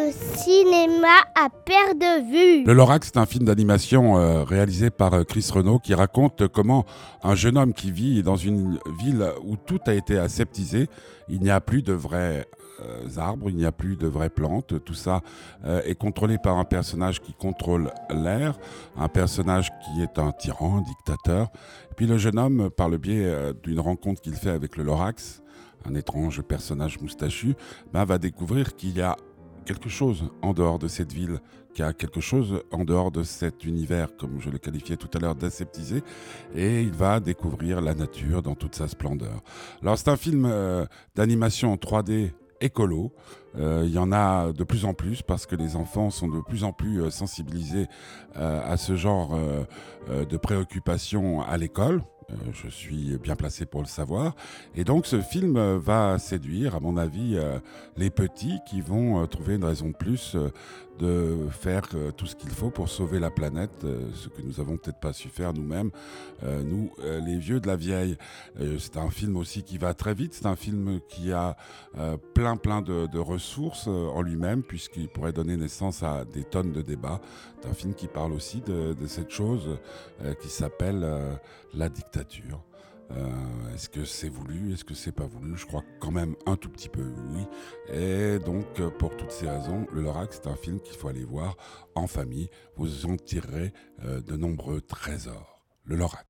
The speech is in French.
au cinéma à perte de vue. Le Lorax, c'est un film d'animation euh, réalisé par euh, Chris Renault qui raconte comment un jeune homme qui vit dans une ville où tout a été aseptisé, il n'y a plus de vrais euh, arbres, il n'y a plus de vraies plantes, tout ça est contrôlé par un personnage qui contrôle l'air, un personnage qui est un tyran, un dictateur. Et puis le jeune homme, par le biais d'une rencontre qu'il fait avec le Lorax, un étrange personnage moustachu, ben, va découvrir qu'il y a quelque chose en dehors de cette ville, qu'il y a quelque chose en dehors de cet univers, comme je le qualifiais tout à l'heure, d'aseptisé, et il va découvrir la nature dans toute sa splendeur. Alors c'est un film euh, d'animation en 3D écolo. Euh, il y en a de plus en plus parce que les enfants sont de plus en plus euh, sensibilisés à ce genre de préoccupations à l'école. Euh, je suis bien placé pour le savoir. Et donc ce film euh, va séduire, à mon avis, euh, les petits qui vont trouver une raison de plus de faire tout ce qu'il faut pour sauver la planète, ce que nous avons peut-être pas su faire nous-mêmes, nous, les vieux de la vieille. C'est un film aussi qui va très vite, c'est un film qui a plein plein de, ressources en lui-même, puisqu'il pourrait donner naissance à des tonnes de débats. C'est un film qui parle aussi de, de cette chose qui s'appelle la dictature. Euh, est-ce que c'est voulu Est-ce que c'est pas voulu? Je crois quand même un tout petit peu oui. Et donc, pour toutes ces raisons, Le Lorax, c'est un film qu'il faut aller voir en famille. Vous en tirerez euh, de nombreux trésors. Le Lorax.